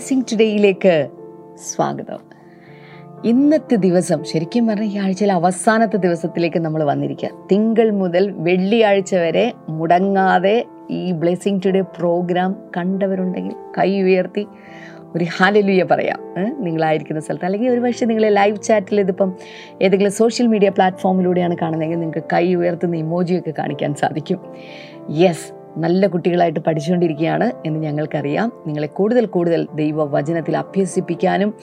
Blessing ടുഡേയിലേക്ക് സ്വാഗതം. ഇന്നത്തെ ദിവസം ശരിക്കും പറഞ്ഞാൽ ഈ ആഴ്ചയിലെ അവസാനത്തെ ദിവസത്തിലേക്ക് നമ്മൾ വന്നിരിക്കുക തിങ്കൾ മുതൽ വെള്ളിയാഴ്ച വരെ മുടങ്ങാതെ ഈ ബ്ലെസ്സിങ് ടുഡേ പ്രോഗ്രാം കണ്ടവരുണ്ടെങ്കിൽ കൈ ഉയർത്തി ഒരു ഹാലലുയ പറയാം? നിങ്ങളായിരിക്കുന്ന സ്ഥലത്ത്. അല്ലെങ്കിൽ ഒരു പക്ഷേ നിങ്ങൾ ലൈവ് ചാറ്റിൽ ഇതിപ്പം ഏതെങ്കിലും സോഷ്യൽ മീഡിയ പ്ലാറ്റ്ഫോമിലൂടെയാണ് കാണുന്നതെങ്കിൽ നിങ്ങൾക്ക് കൈ ഉയർത്തുന്ന ഇമോജിയൊക്കെ കാണിക്കാൻ സാധിക്കും. യെസ് നല്ല കുട്ടികളായിട്ട് പഠിച്ചുകൊണ്ടിരിക്കുകയാണ് എന്ന് ഞങ്ങൾക്കറിയാം. നിങ്ങളെ കൂടുതൽ കൂടുതൽ ദൈവവചനത്തിൽ അഭ്യസിപ്പിക്കാനും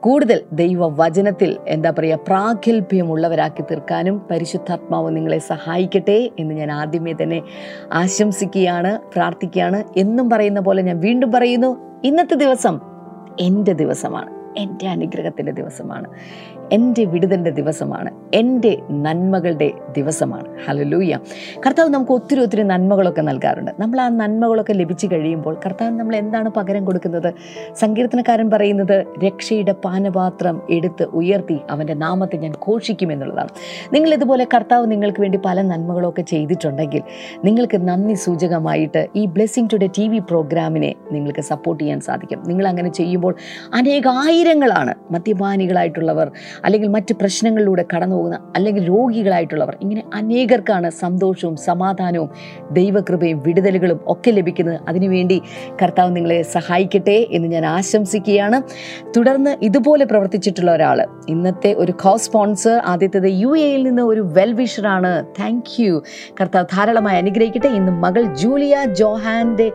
കൂടുതൽ ദൈവവചനത്തിൽ എന്താ പറയുക പ്രാഗൽഭ്യമുള്ളവരാക്കി തീർക്കാനും പരിശുദ്ധാത്മാവ് നിങ്ങളെ സഹായിക്കട്ടെ എന്ന് ഞാൻ ആദ്യമേ തന്നെ ആശംസിക്കുകയാണ് പ്രാർത്ഥിക്കുകയാണ്. എന്നും പറയുന്ന പോലെ ഞാൻ വീണ്ടും പറയുന്നു ഇന്നത്തെ ദിവസം എന്റെ ദിവസമാണ്. എന്റെ അനുഗ്രഹത്തിന്റെ ദിവസമാണ്. എന്റെ വിടുതന്റെ ദിവസമാണ്. എന്റെ നന്മകളുടെ ദിവസമാണ്. ഹലലൂയ കർത്താവ് നമുക്ക് ഒത്തിരി ഒത്തിരി നന്മകളൊക്കെ നൽകാറുണ്ട്. നമ്മൾ ആ നന്മകളൊക്കെ ലഭിച്ചു കഴിയുമ്പോൾ കർത്താവ് നമ്മൾ എന്താണ് പകരം കൊടുക്കുന്നത്? സങ്കീർത്തനക്കാരൻ പറയുന്നത് രക്ഷയുടെ പാനപാത്രം എടുത്ത് ഉയർത്തി അവന്റെ നാമത്തെ ഞാൻ ഘോഷിക്കും എന്നുള്ളതാണ്. നിങ്ങൾ ഇതുപോലെ കർത്താവ് നിങ്ങൾക്ക് വേണ്ടി പല നന്മകളൊക്കെ ചെയ്തിട്ടുണ്ടെങ്കിൽ നിങ്ങൾക്ക് നന്ദി സൂചകമായിട്ട് ഈ ബ്ലെസ്സിങ് ടുഡേ ടി വി പ്രോഗ്രാമിനെ നിങ്ങൾക്ക് സപ്പോർട്ട് ചെയ്യാൻ സാധിക്കും. നിങ്ങൾ അങ്ങനെ ചെയ്യുമ്പോൾ അനേകായിരങ്ങളാണ് മദ്യപാനികളായിട്ടുള്ളവർ അല്ലെങ്കിൽ മറ്റ് പ്രശ്നങ്ങളിലൂടെ കടന്നു പോകുന്ന അല്ലെങ്കിൽ രോഗികളായിട്ടുള്ളവർ. ഇങ്ങനെ അനേകർക്കാണ് സന്തോഷവും സമാധാനവും ദൈവകൃപയും വിടുതലുകളും ഒക്കെ ലഭിക്കുന്നത്. അതിനുവേണ്ടി കർത്താവ് നിങ്ങളെ സഹായിക്കട്ടെ എന്ന് ഞാൻ ആശംസിക്കുകയാണ്. തുടർന്ന് ഇതുപോലെ പ്രവർത്തിച്ചിട്ടുള്ള ഒരാൾ ഇന്നത്തെ ഒരു കോ സ്പോൺസർ ആദ്യത്തേത് യു എയിൽ നിന്ന് ഒരു വെൽ വിഷറാണ് താങ്ക് യു കർത്താവ് ധാരാളമായി അനുഗ്രഹിക്കട്ടെ. ഇന്ന് മകൾ ജൂലിയ ജോഹാന്റെ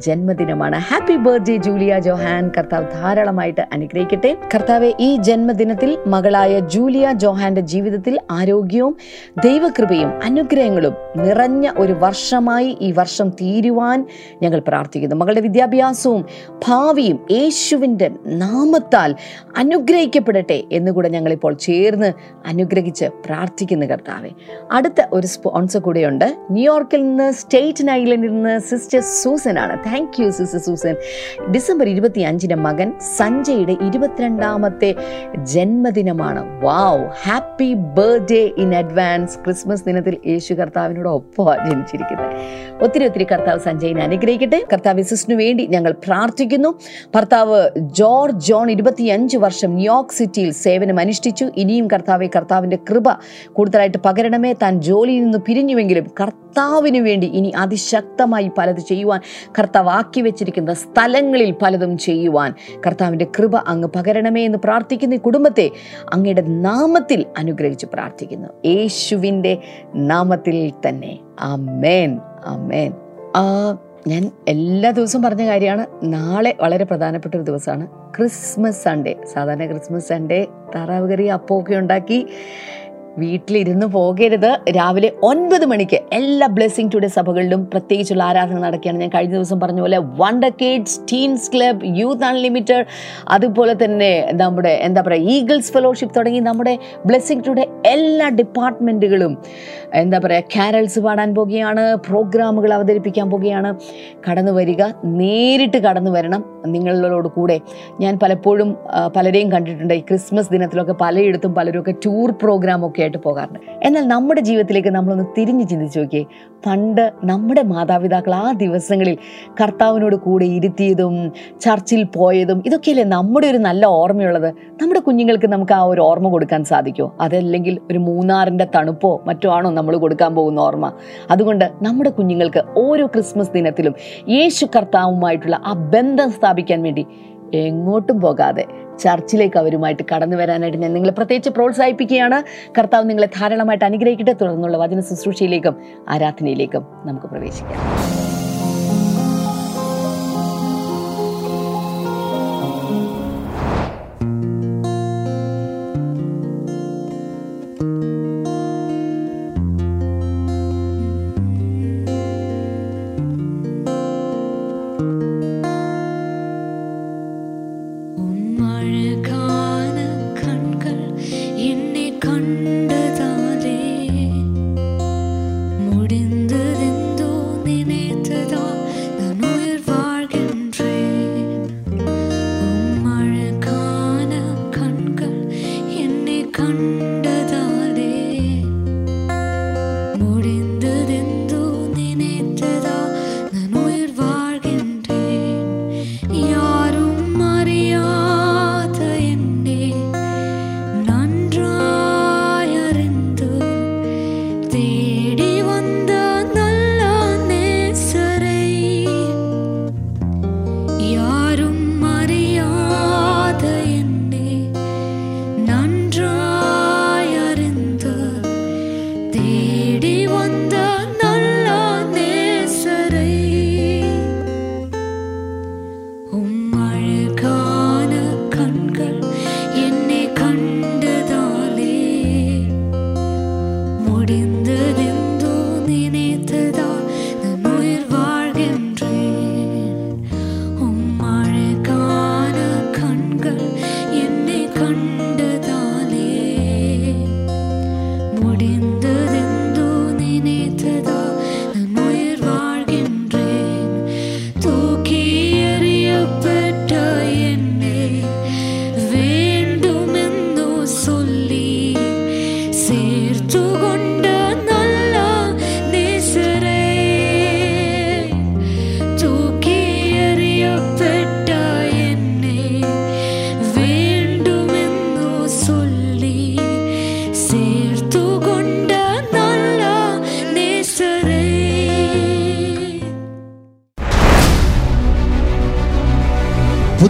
ജന്മദിനമാണ്. Happy birthday Julia Johan. കർത്താവ് ധാരാളമായിട്ട് അനുഗ്രഹിക്കട്ടെ. കർത്താവെ ഈ ജന്മദിനത്തിൽ മകളായ ജൂലിയ ജോഹാന്റെ ജീവിതത്തിൽ ആരോഗ്യവും ദൈവകൃപയും അനുഗ്രഹങ്ങളും നിറഞ്ഞ ഒരു വർഷമായി ഈ വർഷം തീരുവാൻ ഞങ്ങൾ പ്രാർത്ഥിക്കുന്നു. മകളുടെ വിദ്യാഭ്യാസവും ഭാവിയും യേശുവിന്റെ നാമത്താൽ അനുഗ്രഹിക്കപ്പെടട്ടെ എന്നുകൂടെ ഞങ്ങളിപ്പോൾ ചേർന്ന് അനുഗ്രഹിച്ച് പ്രാർത്ഥിക്കുന്നു കർത്താവെ. അടുത്ത ഒരു സ്പോൺസർ കൂടെയുണ്ട്. ന്യൂയോർക്കിൽ നിന്ന് സ്റ്റേറ്റ് ഐലൻഡിൽ നിന്ന് സിസ്റ്റർ സൂസൻ ആണ് thank you sister Susan December ഇരുപത്തി അഞ്ചിന് മകൻ സഞ്ജയുടെ ഇരുപത്തിരണ്ടാമത്തെ ജന്മദിനമാണ്. Wow happy birthday in advance Christmas ദിനത്തിൽ യേശു കർത്താവിനോട് ഒപ്പമാണ് ജനിച്ചിരിക്കുന്നത്. ഒത്തിരി ഒത്തിരി കർത്താവ് സഞ്ജയിനെ അനുഗ്രഹിക്കട്ടെ. കർത്താവ് സിസ്റ്റിനു വേണ്ടി ഞങ്ങൾ പ്രാർത്ഥിക്കുന്നു. ഭർത്താവ് ജോർജ് ജോൺ ഇരുപത്തിയഞ്ച് വർഷം ന്യൂയോർക്ക് സിറ്റിയിൽ സേവനം അനുഷ്ഠിച്ചു. ഇനിയും കർത്താവെ കർത്താവിന്റെ കൃപ കൂടുതലായിട്ട് പകരണമേ. താൻ ജോലിയിൽ നിന്ന് പിരിഞ്ഞുവെങ്കിലും കർത്താവിന് വേണ്ടി ഇനി അതിശക്തമായി പലത് ചെയ്യുവാൻ കർത്താവ് ആക്കി വെച്ചിരിക്കുന്ന സ്ഥലങ്ങളിൽ പലതും ചെയ്യുവാൻ കർത്താവിന്റെ കൃപ അങ്ങ് പകരണമേ എന്ന് പ്രാർത്ഥിക്കുന്ന ഈ കുടുംബത്തെ അങ്ങയുടെ നാമത്തിൽ അനുഗ്രഹിച്ച് പ്രാർത്ഥിക്കുന്നു. യേശുവിന്റെ നാമത്തിൽ തന്നെ. അമേൻ അമേൻ ആ ഞാൻ എല്ലാ ദിവസവും പറഞ്ഞ കാര്യമാണ്. നാളെ വളരെ പ്രധാനപ്പെട്ട ഒരു ദിവസമാണ്. Christmas Sunday. സാധാരണ ക്രിസ്മസ് സൺഡേ താറാവ് കറി അപ്പമൊക്കെ ഉണ്ടാക്കി. വീട്ടിലിരുന്ന് പോകരുത്. രാവിലെ ഒൻപത് മണിക്ക് എല്ലാ ബ്ലെസ്സിങ് ടുഡേ സഭകളിലും പ്രത്യേകിച്ചുള്ള ആരാധന നടക്കുകയാണ്. ഞാൻ കഴിഞ്ഞ ദിവസം പറഞ്ഞ പോലെ wonder kids teams club youth unlimited അതുപോലെ തന്നെ നമ്മുടെ എന്താ പറയുക ഈഗിൾസ് ഫെലോഷിപ്പ് തുടങ്ങി നമ്മുടെ ബ്ലെസ്സിങ് ടുഡേ എല്ലാ ഡിപ്പാർട്ട്മെന്റുകളും എന്താ പറയുക കാരൽസ് പാടാൻ പോകുകയാണ് പ്രോഗ്രാമുകൾ അവതരിപ്പിക്കാൻ പോകുകയാണ്. കടന്നു വരിക നേരിട്ട് കടന്നു വരണം നിങ്ങളോട് കൂടെ. ഞാൻ പലപ്പോഴും പലരെയും കണ്ടിട്ടുണ്ട്. ഈ ക്രിസ്മസ് ദിനത്തിലൊക്കെ പലയിടത്തും പലരും ഒക്കെ ടൂർ പ്രോഗ്രാമൊക്കെ ആയിട്ട് പോകാറുണ്ട്. എന്നാൽ നമ്മുടെ ജീവിതത്തിലേക്ക് നമ്മളൊന്ന് തിരിഞ്ഞ് ചിന്തിച്ച് നോക്കിയേ പണ്ട് നമ്മുടെ മാതാപിതാക്കൾ ആ ദിവസങ്ങളിൽ കർത്താവിനോട് കൂടെ ഇരുത്തിയതും ചർച്ചിൽ പോയതും ഇതൊക്കെയല്ലേ നമ്മുടെ ഒരു നല്ല ഓർമ്മയുള്ളത്? നമ്മുടെ കുഞ്ഞുങ്ങൾക്ക് നമുക്ക് ആ ഒരു ഓർമ്മ കൊടുക്കാൻ സാധിക്കുമോ? അതല്ലെങ്കിൽ ഒരു മൂന്നാറിന്റെ തണുപ്പോ മറ്റോ ആണോ നമ്മൾ കൊടുക്കാൻ പോകുന്ന ഓർമ്മ? അതുകൊണ്ട് നമ്മുടെ കുഞ്ഞുങ്ങൾക്ക് ഓരോ ക്രിസ്മസ് ദിനത്തിലും യേശു കർത്താവുമായിട്ടുള്ള ആ ബന്ധം സ്ഥാപിക്കാൻ വേണ്ടി എങ്ങോട്ടും പോകാതെ ചർച്ചിലേക്ക് അവരുമായിട്ട് കടന്നു വരാനായിട്ട് ഞാൻ നിങ്ങളെ പ്രത്യേകിച്ച് പ്രോത്സാഹിപ്പിക്കുകയാണ്. കർത്താവ് നിങ്ങളെ ധാരാളമായിട്ട് അനുഗ്രഹിക്കട്ടെ. തുടർന്നുള്ള വചന ശുശ്രൂഷയിലേക്കും ആരാധനയിലേക്കും നമുക്ക് പ്രവേശിക്കാം.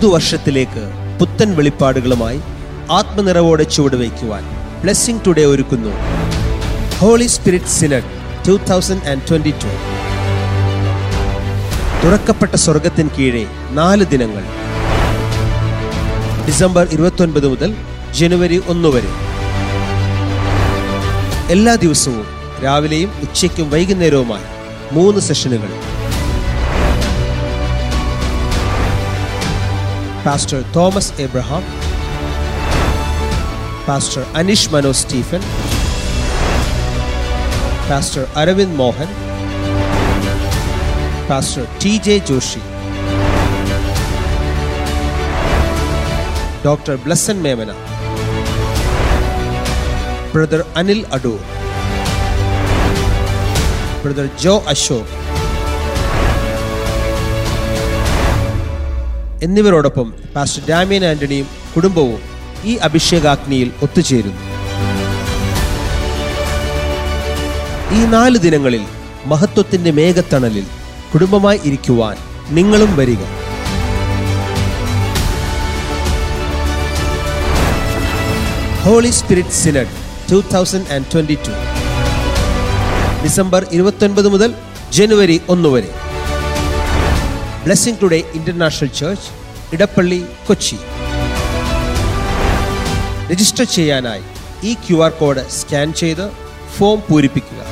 പുതുവർഷത്തിലേക്ക് പുത്തൻ വെളിപ്പാടുകളുമായി ആത്മനിറവോടെ ചുവടുവയ്ക്കുവാൻ ബ്ലെസ്സിംഗ് ടുഡേ ഒരുക്കുന്നു. Holy spirit synod two thousand and twenty two തുറക്കപ്പെട്ട സ്വർഗത്തിന് കീഴെ നാല് ദിനങ്ങൾ. ഡിസംബർ ഇരുപത്തൊൻപത് മുതൽ ജനുവരി ഒന്ന് വരെ. എല്ലാ ദിവസവും രാവിലെയും ഉച്ചയ്ക്കും വൈകുന്നേരവുമായി മൂന്ന് സെഷനുകൾ. Pastor Thomas Abraham, Pastor Anish Mano Stephen, Pastor Aravind Mohan, Pastor TJ Joshi, Dr. Blessan Memena, Brother Anil Adur, Brother Joe Ashok, എന്നിവരോടൊപ്പം പാസ്റ്റർ ഡാമിയൻ ആന്റണിയും കുടുംബവും ഈ അഭിഷേകാഗ്നിയിൽ ഒത്തുചേരുന്നു. ഈ നാല് ദിനങ്ങളിൽ മഹത്വത്തിന്റെ മേഘത്തണലിൽ കുടുംബമായി ഇരിക്കുവാൻ നിങ്ങളും വരിക. Holy spirit synod two thousand and twenty two. December ഇരുപത്തൊൻപത് മുതൽ ജനുവരി ഒന്ന് വരെ. Blessing today international church Edappally Kochi register ചെയ്യാനായി ഈ ക്യു ആർ കോഡ് സ്കാൻ ചെയ്ത് ഫോം പൂരിപ്പിക്കുക.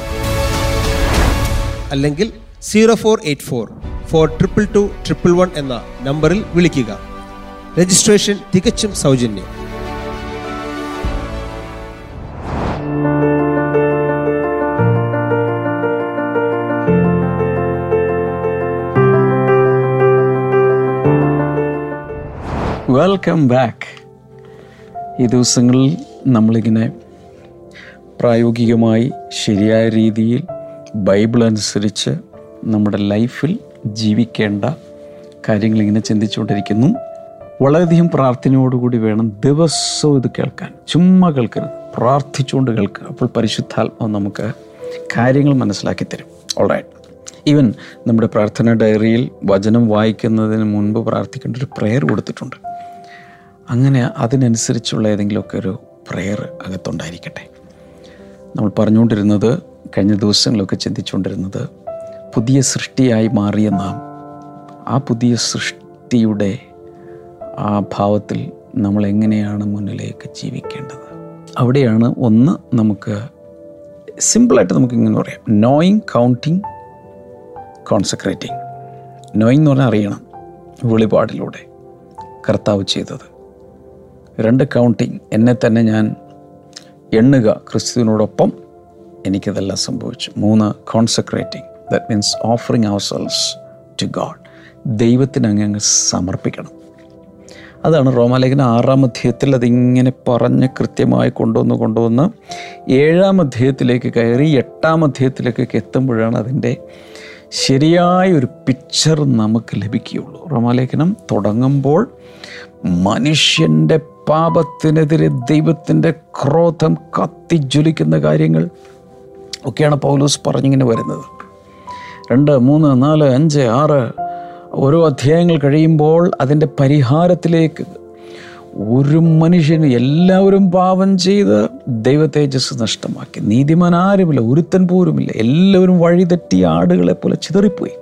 അല്ലെങ്കിൽ zero four eight four four triple two triple one എന്ന നമ്പറിൽ വിളിക്കുക. രജിസ്ട്രേഷൻ തികച്ചും സൗജന്യം. വെൽക്കം ബാക്ക് ഈ ദിവസങ്ങളിൽ നമ്മളിങ്ങനെ പ്രായോഗികമായി ശരിയായ രീതിയിൽ ബൈബിൾ അനുസരിച്ച് നമ്മുടെ ലൈഫിൽ ജീവിക്കേണ്ട കാര്യങ്ങളിങ്ങനെ ചിന്തിച്ചുകൊണ്ടിരിക്കുന്നു. വളരെയധികം പ്രാർത്ഥനയോടുകൂടി വേണം ദിവസവും ഇത് കേൾക്കാൻ. ചുമ്മാ കേൾക്കരുത്. പ്രാർത്ഥിച്ചുകൊണ്ട് കേൾക്കുക. അപ്പോൾ പരിശുദ്ധാത്മാവ് നമുക്ക് കാര്യങ്ങൾ മനസ്സിലാക്കി തരും. ഓൾറൈറ്റ് ഈവൻ നമ്മുടെ പ്രാർത്ഥന ഡയറിയിൽ വചനം വായിക്കുന്നതിന് മുൻപ് പ്രാർത്ഥിക്കേണ്ട ഒരു പ്രെയർ കൊടുത്തിട്ടുണ്ട്. അങ്ങനെ അതിനനുസരിച്ചുള്ള ഏതെങ്കിലുമൊക്കെ ഒരു പ്രെയർ അകത്തുണ്ടായിരിക്കട്ടെ. നമ്മൾ പറഞ്ഞുകൊണ്ടിരുന്നത് കഴിഞ്ഞ ദിവസങ്ങളൊക്കെ ചിന്തിച്ചുകൊണ്ടിരുന്നത് പുതിയ സൃഷ്ടിയായി മാറിയ നാം ആ പുതിയ സൃഷ്ടിയുടെ ആ ഭാവത്തിൽ നമ്മൾ എങ്ങനെയാണ് മുന്നിലേക്ക് ജീവിക്കേണ്ടത്? അവിടെയാണ് ഒന്ന് നമുക്ക് സിമ്പിളായിട്ട് നമുക്ക് ഇങ്ങനെ പറയാം. നോയിങ് കൗണ്ടിങ് കോൺസെക്രേറ്റിംഗ് നോയിങ് എന്ന് പറഞ്ഞാൽ അറിയണം. വെളിപാടിലൂടെ കർത്താവ് ചെയ്തത്. രണ്ട് കൗണ്ടിങ് എന്നെ തന്നെ ഞാൻ എണ്ണുക ക്രിസ്തുവിനോടൊപ്പം എനിക്കതെല്ലാം സംഭവിച്ചു. മൂന്ന് concentrating that means offering our selves to God ദൈവത്തിന് അങ്ങ് അങ്ങ് സമർപ്പിക്കണം. അതാണ് റോമാലേഖന ആറാം അധ്യായത്തിൽ അതിങ്ങനെ പറഞ്ഞ് കൃത്യമായി കൊണ്ടുവന്ന് കൊണ്ടുവന്ന് ഏഴാം അധ്യായത്തിലേക്ക് കയറി എട്ടാം അധ്യായത്തിലേക്കൊക്കെ എത്തുമ്പോഴാണ് അതിന്റെ ശരിയായ ഒരു പിക്ചർ നമുക്ക് ലഭിക്കുകയുള്ളൂ. റോമാലേഖനം തുടങ്ങുമ്പോൾ മനുഷ്യന്റെ പാപത്തിനെതിരെ ദൈവത്തിന്റെ ക്രോധം കത്തിജ്വലിക്കുന്ന കാര്യങ്ങൾ ഒക്കെയാണ് പൗലൂസ് പറഞ്ഞിങ്ങനെ വരുന്നത്. രണ്ട് മൂന്ന് നാല് അഞ്ച് ആറ് ഓരോ അധ്യായങ്ങൾ കഴിയുമ്പോൾ അതിന്റെ പരിഹാരത്തിലേക്ക് ഒരു മനുഷ്യന് എല്ലാവരും പാപം ചെയ്ത് ദൈവത്തേജസ് നഷ്ടമാക്കി. നീതിമാൻ ആരുമില്ല ഒരുത്തൻ പോലുമില്ല. എല്ലാവരും വഴിതെറ്റി ആടുകളെ പോലെ ചിതറിപ്പോയി.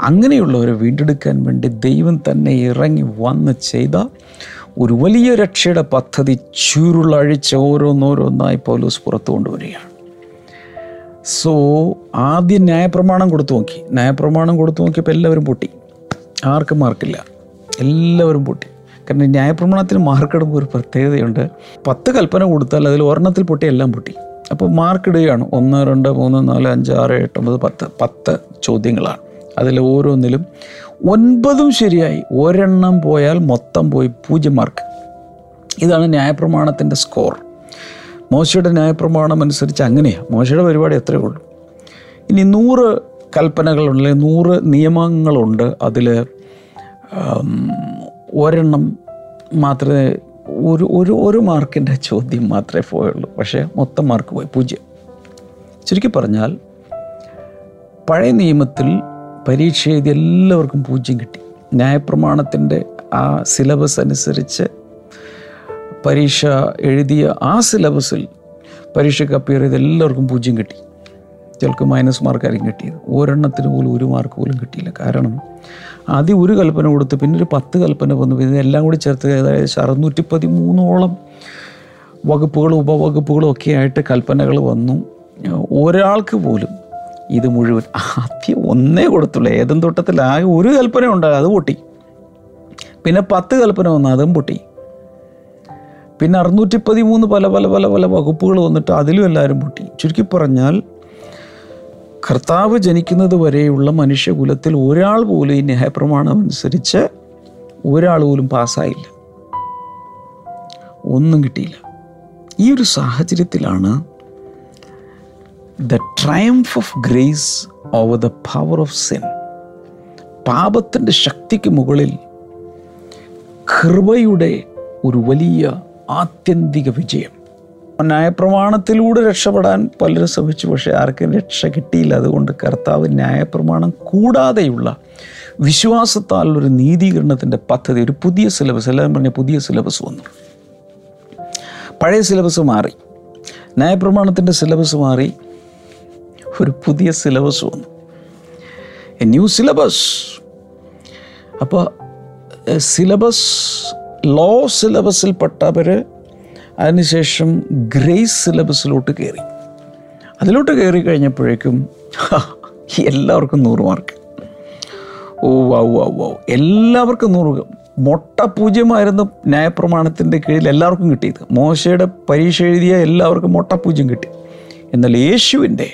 അങ്ങനെയുള്ളവരെ വീണ്ടെടുക്കാൻ വേണ്ടി ദൈവം തന്നെ ഇറങ്ങി വന്ന് ചെയ്ത ഒരു വലിയ രക്ഷയുടെ പദ്ധതി ചുരുളഴിച്ച് ഓരോന്നോരോന്നായി പോലീസ് പുറത്തു കൊണ്ടുവരികയാണ്. സോ ആദ്യം ന്യായപ്രമാണം കൊടുത്തു നോക്കി. ന്യായപ്രമാണം കൊടുത്തു നോക്കിയപ്പോൾ എല്ലാവരും പൊട്ടി. ആർക്കും മാർക്കില്ല. എല്ലാവരും പൊട്ടി. കാരണം ന്യായപ്രമാണത്തിന് മാർക്കിടുമ്പോൾ ഒരു പ്രത്യേകതയുണ്ട്. പത്ത് കൽപ്പന കൊടുത്താൽ അതിൽ ഒരെണ്ണത്തിൽ പൊട്ടി എല്ലാം പൊട്ടി. അപ്പോൾ മാർക്കിടുകയാണ്. ഒന്ന് രണ്ട് മൂന്ന് നാല് അഞ്ച് ആറ് എട്ട് ഒമ്പത് പത്ത്. പത്ത് ചോദ്യങ്ങളാണ്. അതിൽ ഓരോന്നിലും ഒൻപതും ശരിയായി. ഒരെണ്ണം പോയാൽ മൊത്തം പോയി പൂജ്യം മാർക്ക്. ഇതാണ് ന്യായപ്രമാണത്തിന്റെ സ്കോർ. മോശയുടെ ന്യായപ്രമാണം അനുസരിച്ച് അങ്ങനെയാണ് മോശയുടെ പരിപാടി എത്രയേ ഉള്ളൂ. ഇനി നൂറ് കൽപ്പനകളുണ്ട് അല്ലെങ്കിൽ നൂറ് നിയമങ്ങളുണ്ട്. അതിൽ ഒരെണ്ണം മാത്രമേ ഒരു ഒരു ഒരു മാർക്കിന്റെ ചോദ്യം മാത്രമേ പോയുള്ളൂ. പക്ഷേ മൊത്തം മാർക്ക് പോയി പൂജ്യം. ചുരുക്കി പറഞ്ഞാൽ പഴയ നിയമത്തിൽ പരീക്ഷ എഴുതി എല്ലാവർക്കും പൂജ്യം കിട്ടി. ന്യായപ്രമാണത്തിന്റെ ആ സിലബസ് അനുസരിച്ച് പരീക്ഷ എഴുതിയ ആ സിലബസിൽ പരീക്ഷയ്ക്ക് അപ്പിയർ ചെയ്ത് എല്ലാവർക്കും പൂജ്യം കിട്ടി. ചിലർക്ക് മൈനസ് മാർക്കായിരിക്കും കിട്ടിയത്. ഒരെണ്ണത്തിന് പോലും ഒരു മാർക്ക് പോലും കിട്ടിയില്ല. കാരണം ആദ്യം ഒരു കൽപ്പന കൊടുത്ത് പിന്നെ ഒരു പത്ത് കൽപ്പന വന്നു. പിന്നെ എല്ലാം കൂടി ചേർത്ത് ഏകദേശം അറുന്നൂറ്റി പതിമൂന്നോളം വകുപ്പുകളും ഉപവകുപ്പുകളും ഒക്കെ ആയിട്ട് കൽപ്പനകൾ വന്നു. ഒരാൾക്ക് പോലും ഇത് മുഴുവൻ ആദ്യം ഒന്നേ കൊടുത്തുള്ളൂ. ഏതും തൊട്ടത്തിൽ ആകെ ഒരു കൽപ്പന ഉണ്ടാകും അത് പൊട്ടി. പിന്നെ പത്ത് കൽപ്പന വന്നു അതും പൊട്ടി. പിന്നെ അറുന്നൂറ്റി പതിമൂന്ന് പല പല പല പല വകുപ്പുകൾ വന്നിട്ട് അതിലും എല്ലാവരും പൊട്ടി. ചുരുക്കി പറഞ്ഞാൽ കർത്താവ് ജനിക്കുന്നത് വരെയുള്ള മനുഷ്യകുലത്തിൽ ഒരാൾ പോലും ഈ ന്യായപ്രമാണം അനുസരിച്ച് ഒരാൾ പോലും പാസ്സായില്ല. ഒന്നും കിട്ടിയില്ല. ഈ ഒരു സാഹചര്യത്തിലാണ് the triumph of grace over the power of sin പാപത്തിന്റെ ശക്തിക്ക് മുകളിൽ കൃപയുടെ ഒരു വലിയ ആത്യന്തിക വിജയം. ന്യായപ്രമാണത്തിലൂടെ രക്ഷപ്പെടാൻ പലരും ശ്രമിച്ചു പക്ഷേ ആർക്കും രക്ഷ കിട്ടിയില്ല. അതുകൊണ്ട് കർത്താവ് ന്യായപ്രമാണം കൂടാതെയുള്ള വിശ്വാസത്താൽ ഒരു നീതീകരണത്തിന്റെ പദ്ധതി ഒരു പുതിയ സിലബസ് എല്ലാവരും പറഞ്ഞ പുതിയ സിലബസ് വന്നു. പഴയ സിലബസ് മാറി. ന്യായപ്രമാണത്തിന്റെ സിലബസ് മാറി. ഒരു പുതിയ സിലബസ് വന്നു. എ ന്യൂ സിലബസ് അപ്പോൾ സിലബസ് ലോ സിലബസിൽ സിലബസിൽപ്പെട്ടവർ അതിനുശേഷം ഗ്രേസ് സിലബസിലോട്ട് കയറി അതിലോട്ട് കയറി കഴിഞ്ഞപ്പോഴേക്കും എല്ലാവർക്കും നൂറ് മാർക്ക് ഓ വാ വാ വാ. എല്ലാവർക്കും നൂറ് മൊട്ട പൂജ്യമായിരുന്നു ന്യായപ്രമാണത്തിന്റെ കീഴിൽ എല്ലാവർക്കും കിട്ടിയത്. മോശയുടെ പരീക്ഷ എഴുതിയ എല്ലാവർക്കും മൊട്ട പൂജ്യം കിട്ടി. എന്നാൽ യേശുവിന്റെ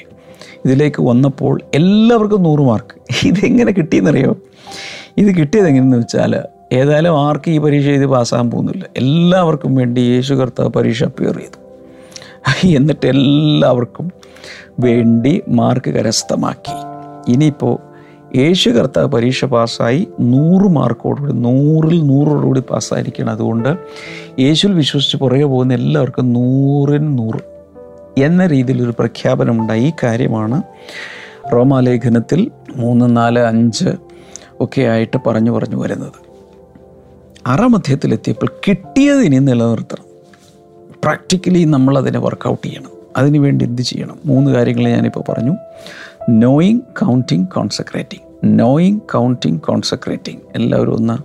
ഇതിലേക്ക് വന്നപ്പോൾ എല്ലാവർക്കും നൂറ് മാർക്ക് ഇതെങ്ങനെ കിട്ടിയെന്നറിയോ? ഇത് കിട്ടിയത് എങ്ങനെയെന്ന് വെച്ചാൽ ഏതായാലും ആർക്കും ഈ പരീക്ഷ എഴുതി പാസ്സാകാൻ പോകുന്നില്ല. എല്ലാവർക്കും വേണ്ടി യേശു കർത്താവ് പരീക്ഷ അപ്പിയർ ചെയ്തു. എന്നിട്ട് എല്ലാവർക്കും വേണ്ടി മാർക്ക് കരസ്ഥമാക്കി. ഇനിയിപ്പോൾ യേശു കർത്താവ് പരീക്ഷ പാസ്സായി നൂറ് മാർക്കോടുകൂടി നൂറിൽ നൂറോടുകൂടി പാസ്സായിരിക്കണം അതുകൊണ്ട് യേശുവിൽ വിശ്വസിച്ച് പുറകെ പോകുന്ന എല്ലാവർക്കും നൂറിന് നൂറ്. എന്ന രീതിയിലൊരു പ്രഖ്യാപനമുണ്ടായി. ഈ കാര്യമാണ് റോമാലേഖനത്തിൽ മൂന്ന് നാല് അഞ്ച് ഒക്കെ ആയിട്ട് പറഞ്ഞു പറഞ്ഞു വരുന്നത്. ആറാം കിട്ടിയത് ഇനി നിലനിർത്തണം. പ്രാക്ടിക്കലി നമ്മൾ അതിനെ വർക്കൗട്ട് ചെയ്യണം. അതിനുവേണ്ടി എന്ത് ചെയ്യണം? മൂന്ന് കാര്യങ്ങൾ ഞാനിപ്പോൾ പറഞ്ഞു. Knowing counting consecrating knowing counting consecrating എല്ലാവരും ഒന്ന്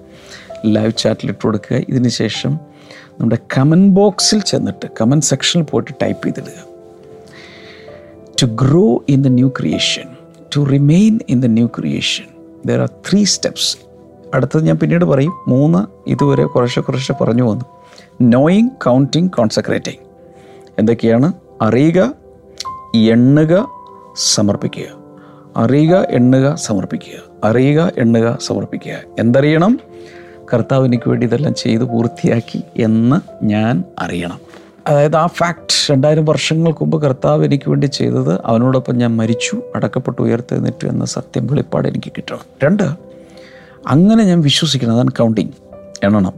ലൈവ് ചാറ്റിൽ ഇട്ട് കൊടുക്കുക. ഇതിന് ശേഷം നമ്മുടെ കമന്റ് ബോക്സിൽ ചെന്നിട്ട് കമന്റ് സെക്ഷനിൽ പോയിട്ട് type ചെയ്തിടുക. To grow in the new creation to remain in the new creation there are three steps അടുത്തത് ഞാൻ പിന്നീട് പറയും. മൂന്ന് ഇതുവരെ കുറേശ്ശെ കുറേശ്ശെ പറഞ്ഞു വന്നു. നോയിങ് കൗണ്ടിങ് കോൺസെക്രേറ്റിംഗ് എന്തൊക്കെയാണ്? അറിയുക എണ്ണുക സമർപ്പിക്കുക. അറിയുക എണ്ണുക സമർപ്പിക്കുക. അറിയുക എണ്ണുക സമർപ്പിക്കുക. എന്തറിയണം? കർത്താവ് എനിക്ക് വേണ്ടി ഇതെല്ലാം ചെയ്ത് പൂർത്തിയാക്കി എന്ന് ഞാൻ അറിയണം. അതായത് ആ ഫാക്ട് രണ്ടായിരം വർഷങ്ങൾക്ക് മുമ്പ് കർത്താവ് എനിക്ക് വേണ്ടി ചെയ്തത് അവനോടൊപ്പം ഞാൻ മരിച്ചു അടക്കപ്പെട്ട് ഉയർത്തെഴുന്നേറ്റു എന്ന സത്യം വെളിപ്പാട് എനിക്ക് കിട്ടണം രണ്ട് അങ്ങനെ ഞാൻ വിശ്വസിക്കണം. അതാണ് കൗണ്ടിങ് എണ്ണണം.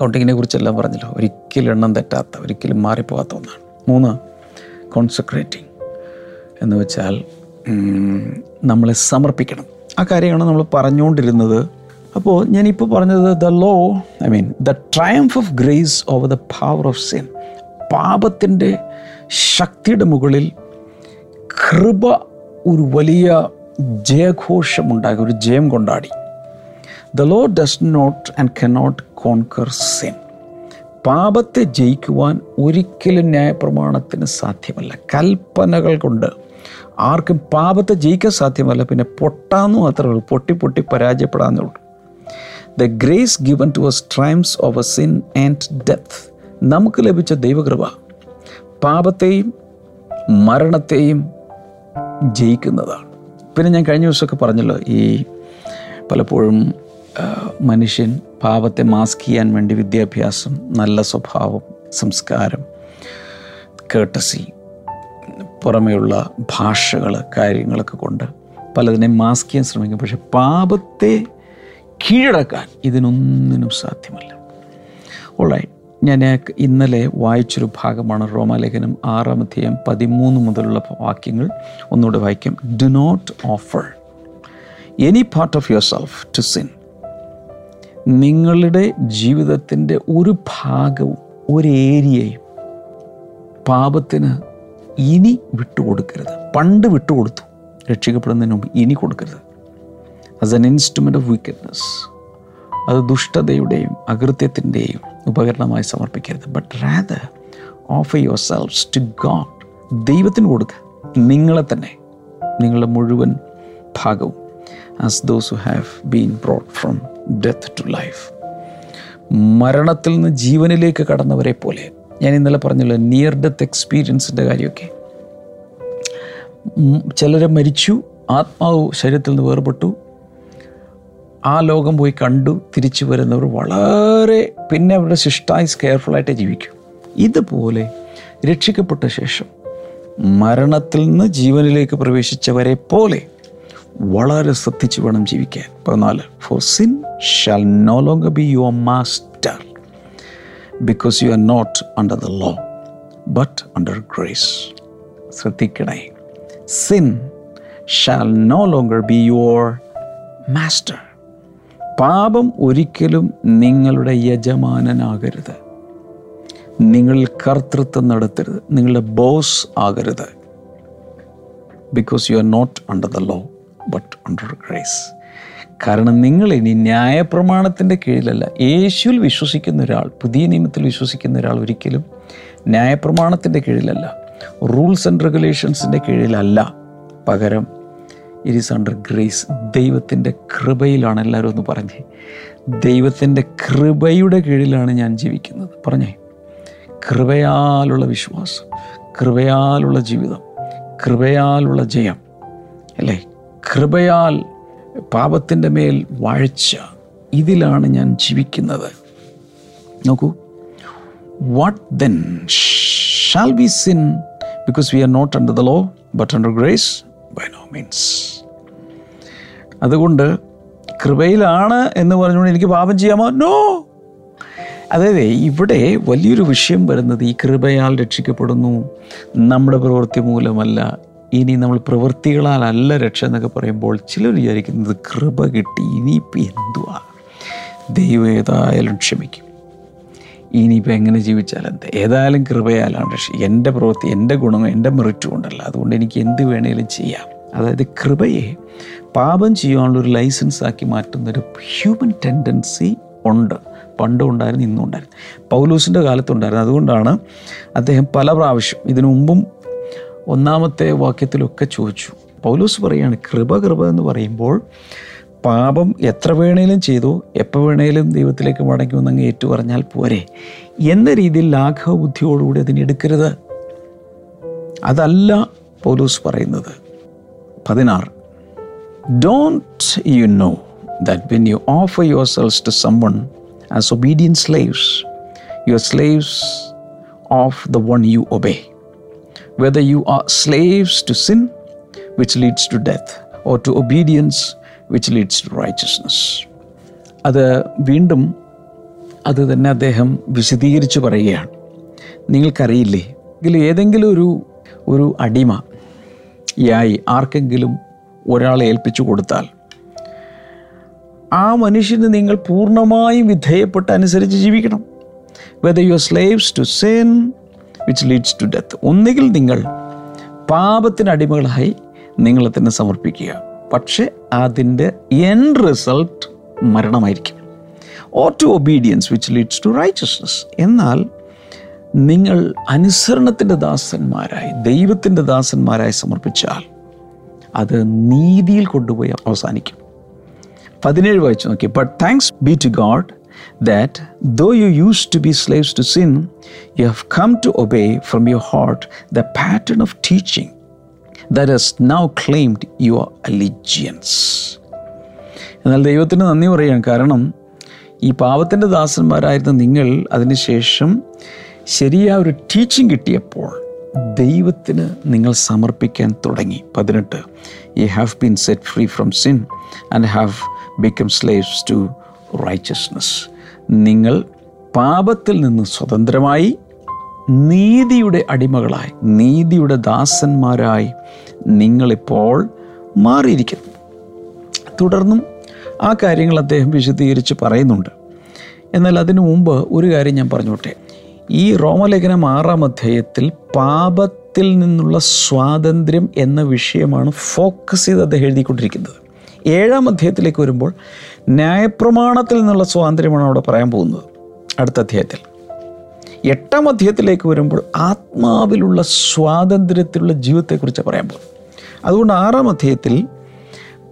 കൗണ്ടിങ്ങിനെ കുറിച്ചെല്ലാം പറഞ്ഞല്ലോ. ഒരിക്കലും എണ്ണം തെറ്റാത്ത ഒരിക്കലും മാറിപ്പോകാത്ത ഒന്നാണ്. മൂന്ന് കോൺസെൻട്രേറ്റിംഗ് എന്ന് വെച്ചാൽ നമ്മളെ സമർപ്പിക്കണം. ആ കാര്യമാണ് നമ്മൾ പറഞ്ഞുകൊണ്ടിരുന്നത്. അപ്പോൾ ഞാനിപ്പോൾ പറഞ്ഞത് the law I mean the triumph of grace over the power of sin പാപത്തിന്റെ ശക്തിയുടെ മുകളിൽ കൃപ ഒരു വലിയ ജയഘോഷമുണ്ടാക്കി ഒരു ജയം കൊണ്ടാടി. The law does not and cannot conquer sin പാപത്തെ ജയിക്കുവാൻ ഒരിക്കലും ന്യായപ്രമാണത്തിന് സാധ്യമല്ല. കൽപ്പനകൾ കൊണ്ട് ആർക്കും പാപത്തെ ജയിക്കാൻ സാധ്യമല്ല. പിന്നെ പൊട്ടാന്ന് മാത്രമേ ഉള്ളൂ. പൊട്ടി പൊട്ടി പരാജയപ്പെടാന്നേ ഉള്ളൂ. The grace given to us triumphs of a sin and death നമുക്ക് ലഭിച്ച ദൈവകൃപ. പാപത്തെയും മരണത്തെയും ജയിക്കുന്നതാണ്. പിന്നെ ഞാൻ കഴിഞ്ഞ ദിവസമൊക്കെ പറഞ്ഞല്ലോ ഈ പലപ്പോഴും മനുഷ്യൻ പാപത്തെ മാസ്ക് ചെയ്യാൻ വേണ്ടി വിദ്യാഭ്യാസം നല്ല സ്വഭാവം സംസ്കാരം കേട്ടസി പുറമെയുള്ള ഭാഷകൾ കാര്യങ്ങളൊക്കെ കൊണ്ട് പലതിനെയും മാസ്ക് ചെയ്യാൻ ശ്രമിക്കും. പക്ഷെ പാപത്തെ കീഴടക്കാൻ ഇതിനൊന്നിനും സാധ്യമല്ല. ഓൾറൈറ്റ് ഞാൻ ഇന്നലെ വായിച്ചൊരു ഭാഗമാണ് റോമാലേഖനം ആറാം അധ്യായം പതിമൂന്ന് മുതലുള്ള വാക്യങ്ങൾ. ഒന്നുകൂടെ വായിക്കാം. Do not offer any part of yourself to sin നിങ്ങളുടെ ജീവിതത്തിന്റെ ഒരു ഭാഗവും ഒരു ഏരിയയും പാപത്തിന് ഇനി വിട്ടുകൊടുക്കരുത്. പണ്ട് വിട്ടുകൊടുത്തു. രക്ഷിക്കപ്പെടുന്നതിന് മുമ്പ് ഇനി കൊടുക്കരുത്. As an instrument of weakness അത് ദുഷ്ടതയുടെയും അകൃത്യത്തിന്റെയും ഉപകരണമായി സമർപ്പിക്കരുത്. But rather offer yourselves to God ദൈവത്തിന് കൊടുക്കുക നിങ്ങളെ തന്നെ. നിങ്ങളുടെ മുഴുവൻ ഭാഗവും. As those who have been brought from death to life മരണത്തിൽ നിന്ന് ജീവനിലേക്ക് കടന്നവരെ പോലെ. ഞാൻ ഇന്നലെ പറഞ്ഞല്ലോ നിയർ ഡെത്ത് എക്സ്പീരിയൻസിന്റെ കാര്യമൊക്കെ. ചിലരെ മരിച്ചു ആത്മാവ് ശരീരത്തിൽ നിന്ന് വേർപെട്ടു ആ ലോകം പോയി കണ്ടു തിരിച്ചു വരുന്നവർ വളരെ പിന്നെ അവരുടെ ശിഷ്ടായി കെയർഫുള്ളായിട്ട് ജീവിക്കും. ഇതുപോലെ രക്ഷിക്കപ്പെട്ട ശേഷം മരണത്തിൽ നിന്ന് ജീവനിലേക്ക് പ്രവേശിച്ചവരെ പോലെ വളരെ ശ്രദ്ധിച്ചു വേണം ജീവിക്കാൻ. പതിനാല് for sin shall no long be your master because you are not under the law but under grace ശ്രദ്ധിക്കണേ. Sin shall no longer be your master പാപം ഒരിക്കലും നിങ്ങളുടെ യജമാനനാകരുത്. നിങ്ങൾ കർത്തൃത്വം നടത്തരുത്. നിങ്ങളുടെ ബോസ് ആകരുത്. Because you are not under the law but under grace കാരണം നിങ്ങൾ ഇനി ന്യായപ്രമാണത്തിന്റെ കീഴിലല്ല. യേശുവിൽ വിശ്വസിക്കുന്ന ഒരാൾ പുതിയ നിയമത്തിൽ വിശ്വസിക്കുന്ന ഒരാൾ ഒരിക്കലും ന്യായപ്രമാണത്തിന്റെ കീഴിലല്ല. Rules and റെഗുലേഷൻസിന്റെ കീഴിലല്ല. പകരം ഇറ്റ് ഈസ് അണ്ടർ ഗ്രേസ് ദൈവത്തിന്റെ കൃപയിലാണ് എല്ലാവരും ഒന്ന് പറഞ്ഞേ. ദൈവത്തിന്റെ കൃപയുടെ കീഴിലാണ് ഞാൻ ജീവിക്കുന്നത്. പറഞ്ഞേ. കൃപയാലുള്ള വിശ്വാസം കൃപയാലുള്ള ജീവിതം കൃപയാലുള്ള ജയം അല്ലേ? കൃപയാൽ പാപത്തിന്റെ മേൽ വാഴ്ച. ഇതിലാണ് ഞാൻ ജീവിക്കുന്നത്. നോക്കൂ. What then shall be sin because we are not under the law but under grace by no means അതുകൊണ്ട് കൃപയിലാണ് എന്ന് പറഞ്ഞുകൊണ്ട് എനിക്ക് പാപം ചെയ്യാമോ? നോ അതായത് ഇവിടെ വലിയൊരു വിഷയം വരുന്നത് ഈ കൃപയാൽ രക്ഷിക്കപ്പെടുന്നു. നമ്മുടെ പ്രവൃത്തി മൂലമല്ല. ഇനി നമ്മൾ പ്രവൃത്തികളാൽ അല്ല രക്ഷ എന്നൊക്കെ പറയുമ്പോൾ ചിലർ വിചാരിക്കുന്നത് കൃപ കിട്ടി ഇനിയിപ്പോൾ എന്തുവാ? ദൈവം ഏതായാലും ക്ഷമിക്കും. ഇനിയിപ്പോൾ എങ്ങനെ ജീവിച്ചാൽ എന്താ? ഏതായാലും കൃപയാലാണ് രക്ഷ. എന്റെ പ്രവൃത്തി എന്റെ ഗുണം എന്റെ മെറിറ്റും ഉണ്ടല്ലോ. അതുകൊണ്ട് എനിക്ക് എന്ത് വേണേലും ചെയ്യാം. അതായത് കൃപയെ പാപം ചെയ്യാനുള്ളൊരു ലൈസൻസ് ആക്കി മാറ്റുന്നൊരു ഹ്യൂമൻ ടെൻഡൻസി ഉണ്ട്. പണ്ടും ഉണ്ടായിരുന്നു ഇന്നും ഉണ്ടായിരുന്നു. പൗലൂസിന്റെ കാലത്തുണ്ടായിരുന്നു അതുകൊണ്ടാണ് അദ്ദേഹം പല പ്രാവശ്യം ഇതിനു മുമ്പും ഒന്നാമത്തെ വാക്യത്തിലൊക്കെ ചോദിച്ചു. പൗലൂസ് പറയാണ് കൃപ കൃപ എന്ന് പറയുമ്പോൾ പാപം എത്ര വേണേലും ചെയ്തു എപ്പോൾ വേണേലും ദൈവത്തിലേക്ക് മടങ്ങുമെന്ന് അങ്ങ് ഏറ്റു പറഞ്ഞാൽ പോരെ. എന്ന രീതിയിൽ ലാഘവ ബുദ്ധിയോടുകൂടി അതിനെടുക്കരുത് അതല്ല പൗലൂസ് പറയുന്നത്. പതിനാറ്. You know that when you offer yourselves to someone as obedient slaves you are slaves of the one you obey whether you are slaves to sin, which leads to death, or to obedience, which leads to righteousness. അത് വീണ്ടും അത് തന്നെ അദ്ദേഹം വിശദീകരിച്ച് പറയുകയാണ് നിങ്ങൾക്കറിയില്ലേ ഇതിൽ ഏതെങ്കിലും ഒരു ഒരു അടിമ യായി ആർക്കെങ്കിലും ഒരാളെ ഏൽപ്പിച്ചു കൊടുത്താൽ ആ മനുഷ്യന് നിങ്ങൾ പൂർണമായും വിധേയപ്പെട്ട് അനുസരിച്ച് ജീവിക്കണം. Whether you are slaves to sin which leads to death ഒന്നുകിൽ നിങ്ങൾ പാപത്തിന് അടിമകളായി നിങ്ങളെ തന്നെ സമർപ്പിക്കുക. പക്ഷേ അതിന്റെ end result മരണമായിരിക്കും. Or to obedience which leads to righteousness എന്നാൽ നിങ്ങൾ അനുസരണത്തിന്റെ ദാസന്മാരായി ദൈവത്തിന്റെ ദാസന്മാരായി സമർപ്പിച്ചാൽ അത് നീതിയിൽ കൊണ്ടുപോയി അവസാനിക്കും പതിനേഴ് വായിച്ചു നോക്കി but thanks be to God that though you used to be slaves to sin, you have come to obey from your heart the pattern of teaching that has now claimed your allegiance. എന്നാൽ ദൈവത്തിന് നന്ദി പറയുകയാണ് കാരണം ഈ പാപത്തിന്റെ ദാസന്മാരായിരുന്ന നിങ്ങൾ അതിനുശേഷം ശരിയായ ഒരു ടീച്ചിങ് കിട്ടിയപ്പോൾ ദൈവത്തിന് നിങ്ങൾ സമർപ്പിക്കാൻ തുടങ്ങി. പതിനെട്ട്. You have been set free from sin and have become slaves to righteousness നിങ്ങൾ പാപത്തിൽ നിന്ന് സ്വതന്ത്രമായി നീതിയുടെ അടിമകളായി നീതിയുടെ ദാസന്മാരായി നിങ്ങളിപ്പോൾ മാറിയിരിക്കുന്നു. തുടർന്നും ആ കാര്യങ്ങൾ അദ്ദേഹം വിശദീകരിച്ച് പറയുന്നുണ്ട്. എന്നാൽ അതിനു മുമ്പ് ഒരു കാര്യം ഞാൻ പറഞ്ഞോട്ടെ. ഈ റോമലേഖനം ആറാം അധ്യായത്തിൽ പാപത്തിൽ നിന്നുള്ള സ്വാതന്ത്ര്യം എന്ന വിഷയമാണ് ഫോക്കസ് ചെയ്ത് അദ്ദേഹം എഴുതിക്കൊണ്ടിരിക്കുന്നത്. ഏഴാം അധ്യായത്തിലേക്ക് വരുമ്പോൾ ന്യായപ്രമാണത്തിൽ നിന്നുള്ള സ്വാതന്ത്ര്യമാണ് അവിടെ പറയാൻ പോകുന്നത്. അടുത്ത അധ്യായത്തിൽ. എട്ടാം അധ്യായത്തിലേക്ക് വരുമ്പോൾ ആത്മാവിലുള്ള സ്വാതന്ത്ര്യത്തിലുള്ള ജീവിതത്തെക്കുറിച്ച് പറയാൻ പോകും അതുകൊണ്ട് ആറാം അധ്യായത്തിൽ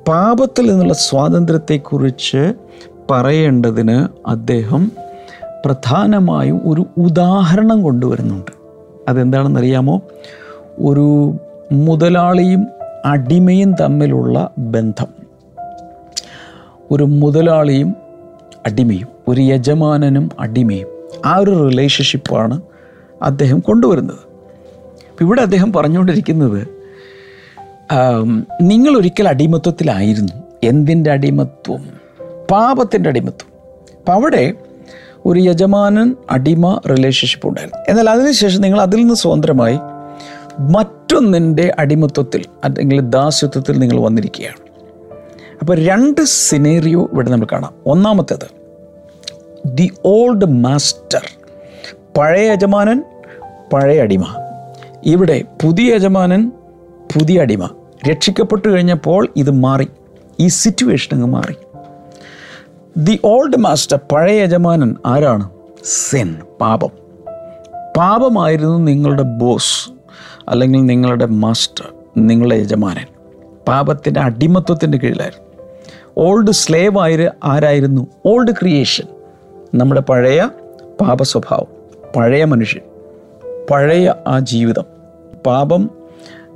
പാപത്തിൽ നിന്നുള്ള സ്വാതന്ത്ര്യത്തെക്കുറിച്ച് പറയേണ്ടതിന് അദ്ദേഹം പ്രധാനമായും ഒരു ഉദാഹരണം കൊണ്ടുവരുന്നുണ്ട്. അതെന്താണെന്നറിയാമോ? ഒരു മുതലാളിയും അടിമയും തമ്മിലുള്ള ബന്ധം. ഒരു മുതലാളിയും അടിമയും ഒരു യജമാനനും അടിമയും ആ ഒരു റിലേഷൻഷിപ്പാണ് അദ്ദേഹം കൊണ്ടുവരുന്നത്. ഇവിടെ അദ്ദേഹം പറഞ്ഞുകൊണ്ടിരിക്കുന്നത് നിങ്ങൾ ഒരിക്കൽ അടിമത്വത്തിലായിരുന്നു. എന്തിന്റെ അടിമത്വം? പാപത്തിന്റെ അടിമത്വം. അപ്പം അവിടെ ഒരു യജമാനൻ അടിമ റിലേഷൻഷിപ്പ് ഉണ്ടായിരുന്നു. എന്നാൽ അതിനുശേഷം നിങ്ങൾ അതിൽ നിന്ന് സ്വതന്ത്രമായി മറ്റൊന്നിന്റെ അടിമത്വത്തിൽ അല്ലെങ്കിൽ ദാസ്യത്വത്തിൽ നിങ്ങൾ വന്നിരിക്കുകയാണ്. അപ്പോൾ രണ്ട് സിനേറിയോ ഇവിടെ നമ്മൾ കാണാം. ഒന്നാമത്തേത് ദി ഓൾഡ് മാസ്റ്റർ പഴയ യജമാനൻ പഴയ അടിമ. ഇവിടെ പുതിയ യജമാനൻ പുതിയ അടിമ. രക്ഷിക്കപ്പെട്ടു കഴിഞ്ഞപ്പോൾ ഇത് മാറി. ഈ സിറ്റുവേഷൻ അങ്ങ് മാറി. ദി ഓൾഡ് മാസ്റ്റർ പഴയ യജമാനൻ ആരാണ്? സെൻ പാപം. പാപമായിരുന്നു നിങ്ങളുടെ ബോസ് അല്ലെങ്കിൽ നിങ്ങളുടെ മാസ്റ്റർ നിങ്ങളുടെ യജമാനൻ. പാപത്തിന്റെ അടിമത്വത്തിന്റെ കീഴിലായിരുന്നു. ഓൾഡ് സ്ലേവ് ആയി ആരായിരുന്നു? ഓൾഡ് ക്രിയേഷൻ നമ്മുടെ പഴയ പാപ സ്വഭാവം പഴയ മനുഷ്യൻ പഴയ ആ ജീവിതം. പാപം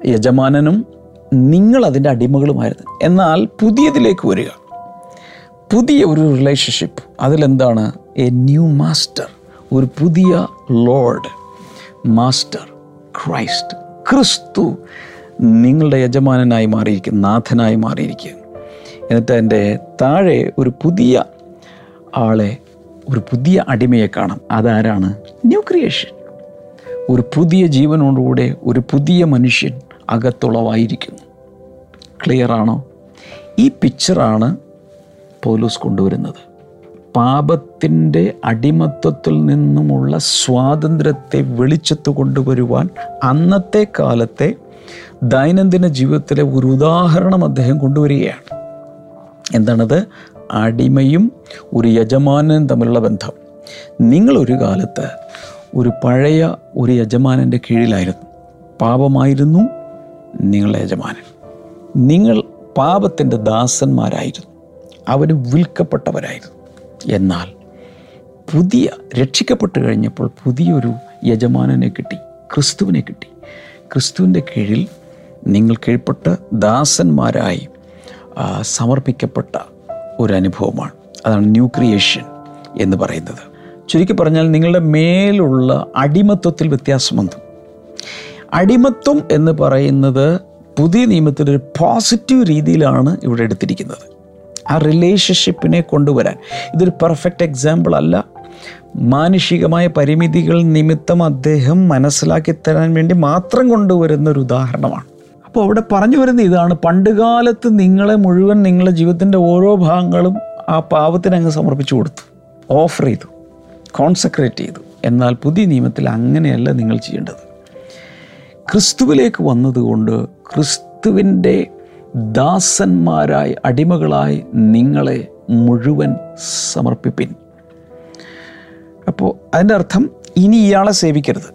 യജമാനനും നിങ്ങളതിന്റെ അടിമകളുമായിരുന്നു. എന്നാൽ പുതിയതിലേക്ക് വരിക. പുതിയ ഒരു റിലേഷൻഷിപ്പ് അതിലെന്താണ്? എ ന്യൂ മാസ്റ്റർ ഒരു പുതിയ ലോർഡ് മാസ്റ്റർ ക്രൈസ്റ്റ് ക്രിസ്തു നിങ്ങളുടെ യജമാനനായി മാറിയിരിക്കും നാഥനായി മാറിയിരിക്കുക എന്നിട്ട് എന്റെ താഴെ ഒരു പുതിയ ആളെ ഒരു പുതിയ അടിമയെ കാണാം. അതാരാണ്? ന്യൂ ക്രിയേഷൻ ഒരു പുതിയ ജീവനോടുകൂടെ ഒരു പുതിയ മനുഷ്യൻ അകത്തുളവായിരിക്കുന്നു. ക്ലിയറാണോ ഈ പിക്ചറാണ് പൗലൂസ് കൊണ്ടുവരുന്നത്. പാപത്തിന്റെ അടിമത്വത്തിൽ നിന്നുമുള്ള സ്വാതന്ത്ര്യത്തെ വെളിച്ചത്ത് കൊണ്ടുവരുവാൻ അന്നത്തെ കാലത്തെ ദൈനംദിന ജീവിതത്തിലെ ഒരു ഉദാഹരണം അദ്ദേഹം കൊണ്ടുവരികയാണ്. എന്താണത്? അടിമയും ഒരു യജമാനനും തമ്മിലുള്ള ബന്ധം. നിങ്ങളൊരു കാലത്ത് ഒരു പഴയ ഒരു യജമാനന്റെ കീഴിലായിരുന്നു. പാപമായിരുന്നു നിങ്ങളുടെ യജമാനൻ. നിങ്ങൾ പാപത്തിന്റെ ദാസന്മാരായിരുന്നു. അവന് വിൽക്കപ്പെട്ടവരായിരുന്നു. എന്നാൽ പുതിയ രക്ഷിക്കപ്പെട്ട് കഴിഞ്ഞപ്പോൾ പുതിയൊരു യജമാനനെ കിട്ടി ക്രിസ്തുവിനെ കിട്ടി. ക്രിസ്തുവിന്റെ കീഴിൽ നിങ്ങൾ കീഴ്പ്പെട്ട് ദാസന്മാരായി സമർപ്പിക്കപ്പെട്ട ഒരു അനുഭവമാണ് അതാണ് ന്യൂ ക്രിയേഷൻ എന്ന് പറയുന്നത്. ചുരുക്കി പറഞ്ഞാൽ നിങ്ങളുടെ മേലുള്ള അടിമത്വത്തിൽ വ്യത്യാസം വന്നു അടിമത്വം എന്ന് പറയുന്നത് പുതിയ നിയമത്തിൽ ഒരു പോസിറ്റീവ് രീതിയിലാണ് ഇവിടെ എടുത്തിരിക്കുന്നത്. ആ റിലേഷൻഷിപ്പിനെ കൊണ്ടുവരാൻ. ഇതൊരു പെർഫെക്റ്റ് എക്സാമ്പിൾ അല്ല. മാനുഷികമായ പരിമിതികൾ നിമിത്തം അദ്ദേഹം മനസ്സിലാക്കി തരാൻ വേണ്ടി മാത്രം കൊണ്ടുവരുന്ന ഒരു ഉദാഹരണമാണ്. അപ്പോൾ അവിടെ പറഞ്ഞു വരുന്ന ഇതാണ്. പണ്ടുകാലത്ത് നിങ്ങളെ മുഴുവൻ നിങ്ങളുടെ ജീവിതത്തിന്റെ ഓരോ ഭാഗങ്ങളും ആ പാവത്തിനങ്ങ് സമർപ്പിച്ചു കൊടുത്തു. ഓഫർ ചെയ്തു. കോൺസെൻട്രേറ്റ് ചെയ്തു. എന്നാൽ പുതിയ നിയമത്തിൽ അങ്ങനെയല്ല നിങ്ങൾ ചെയ്യേണ്ടത്. ക്രിസ്തുവിലേക്ക് വന്നതുകൊണ്ട് ക്രിസ്തുവിന്റെ ദാസന്മാരായി അടിമകളായി നിങ്ങളെ മുഴുവൻ സമർപ്പിപ്പിൻ. അപ്പോൾ അതിന്റെ അർത്ഥം ഇനി ഇയാളെ സേവിക്കരുത്.